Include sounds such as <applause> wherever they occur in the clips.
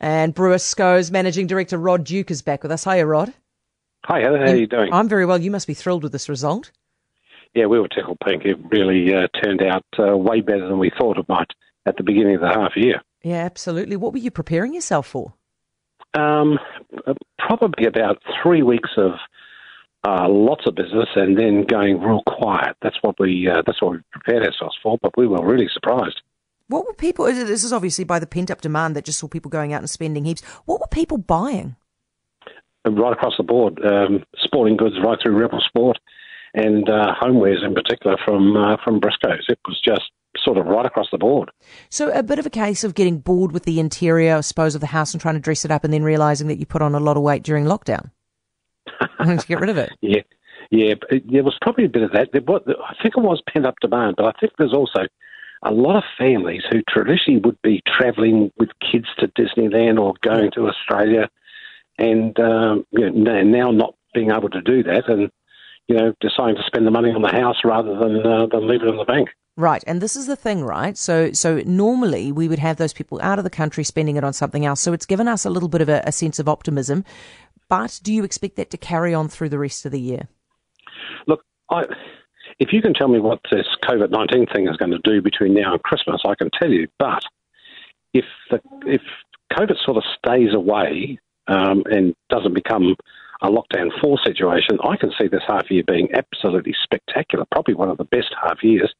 And Briscoes managing director Rod Duke is back with us. Hiya, Rod. Hi, Heather. How are you doing? I'm very well. You must be thrilled with this result. Yeah, we were tickled pink. It really uh, turned out uh, way better than we thought it might at the beginning of the half year. Yeah, absolutely. What were you preparing yourself for? Um, uh, probably about three weeks of uh, lots of business and then going real quiet. That's what we uh, that's what we prepared ourselves for. But we were really surprised. What were people? This is obviously by the pent up demand that just saw people going out and spending heaps. What were people buying? Right across the board, um, sporting goods right through Rebel Sport, and uh, homewares in particular from uh, from Briscoes. It was just sort of right across the board. So a bit of a case of getting bored with the interior, I suppose, of the house and trying to dress it up, and then realizing that you put on a lot of weight during lockdown. <laughs> to get rid of it. Yeah, yeah. There was probably a bit of that. I think it was pent up demand, but I think there's also a lot of families who traditionally would be travelling with kids to Disneyland or going to Australia, and um, you know, now not being able to do that, and you know, deciding to spend the money on the house rather than uh, than leave it in the bank. Right, and this is the thing, right? So, so normally we would have those people out of the country spending it on something else. So it's given us a little bit of a, a sense of optimism. But do you expect that to carry on through the rest of the year? Look, I, if you can tell me what this COVID nineteen thing is going to do between now and Christmas, I can tell you. But if the, if COVID sort of stays away um, and doesn't become a lockdown four situation, I can see this half year being absolutely spectacular. Probably one of the best half years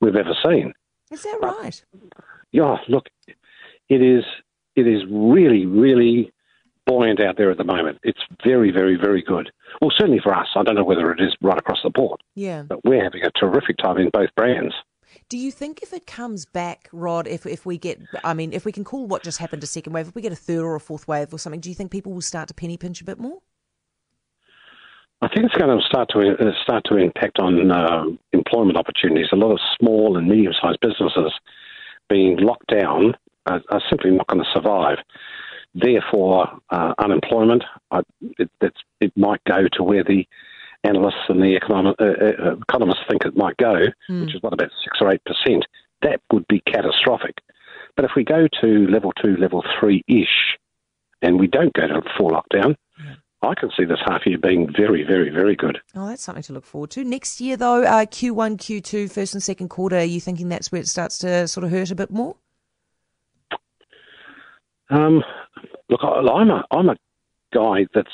we've ever seen. Is that right? Uh, yeah. Look, it is. It is really, really buoyant out there at the moment. It's very, very, very good. Well, certainly for us. I don't know whether it is right across the board. Yeah. But we're having a terrific time in both brands. Do you think if it comes back, Rod, if if we get, I mean, if we can call what just happened a second wave, if we get a third or a fourth wave or something, do you think people will start to penny pinch a bit more? I think it's going to start to uh, start to impact on uh, employment opportunities. A lot of small and medium sized businesses being locked down are, are simply not going to survive. Therefore, uh, unemployment, I, it, it, might go to where the analysts and the economic, uh, uh, economists think it might go, mm. which is what about six or eight percent. That would be catastrophic. But if we go to level two, level three ish, and we don't go to full lockdown, yeah. I can see this half year being very, very, very good. Oh, that's something to look forward to. Next year, though, uh, Q1, Q2, first and second quarter, are you thinking that's where it starts to sort of hurt a bit more? Um, look, I'm a I'm a guy that's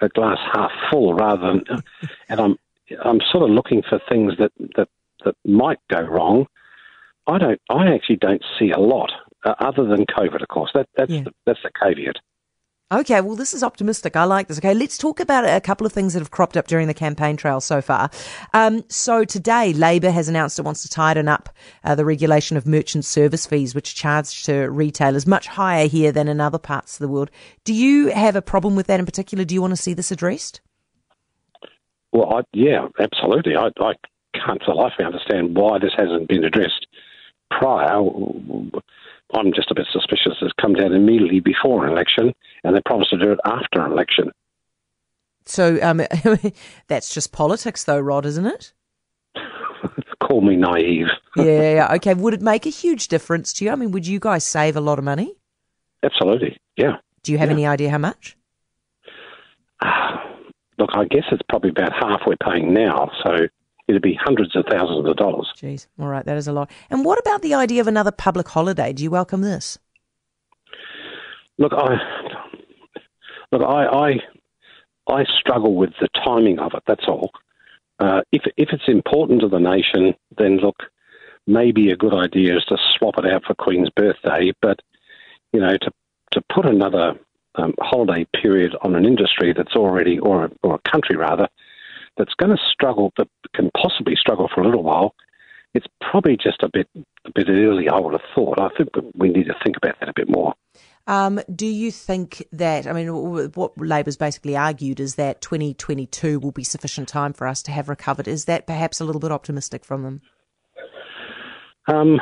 a, glass half full rather than, <laughs> and I'm I'm sort of looking for things that that that might go wrong. I don't. I actually don't see a lot uh, other than COVID, of course. That that's yeah. the, that's the caveat. Okay, well, this is optimistic. I like this. Okay, let's talk about a couple of things that have cropped up during the campaign trail so far. Um, so today, Labor has announced it wants to tighten up uh, the regulation of merchant service fees, which are charged to retailers much higher here than in other parts of the world. Do you have a problem with that in particular? Do you want to see this addressed? Well, I, yeah, absolutely. I, I can't for life me understand why this hasn't been addressed prior. I'm just a bit suspicious it's come down immediately before an election, and they promised to do it after an election. So um, <laughs> that's just politics, though, Rod, isn't it? <laughs> Call me naive. yeah, <laughs> yeah, okay. Would it make a huge difference to you? I mean, would you guys save a lot of money? Absolutely, yeah. Do you have yeah. any idea how much? <sighs> look, I guess it's probably about half we're paying now. So it'd be hundreds of thousands of dollars. Jeez, all right, that is a lot. And what about the idea of another public holiday? Do you welcome this? Look, I look, I I, I struggle with the timing of it. That's all. Uh, if if it's important to the nation, then look, maybe a good idea is to swap it out for Queen's birthday. But you know, to to put another um, holiday period on an industry that's already, or, or a country rather, that's going to struggle, that can possibly struggle for a little while, it's probably just a bit a bit early. I would have thought. I think we need to think about that a bit more. Um, do you think that, I mean, what Labor's basically argued is that 2022 will be sufficient time for us to have recovered. Is that perhaps a little bit optimistic from them? Um,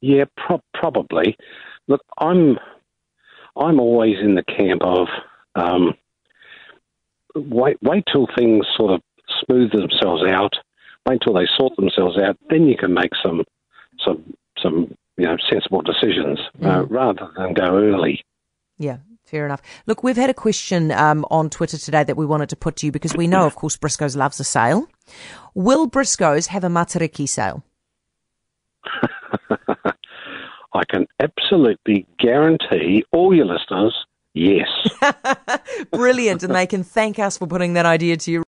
yeah, pro- probably. Look, I'm I'm always in the camp of um, wait, wait till things sort of smooth themselves out. Wait till they sort themselves out. Then you can make some some some you know, sensible decisions uh, rather than go early. Yeah, fair enough. Look, we've had a question um, on Twitter today that we wanted to put to you because we know, of course, Briscoes loves a sale. Will Briscoes have a Matariki sale? <laughs> I can absolutely guarantee all your listeners, yes. <laughs> Brilliant, and they can thank us for putting that idea to you.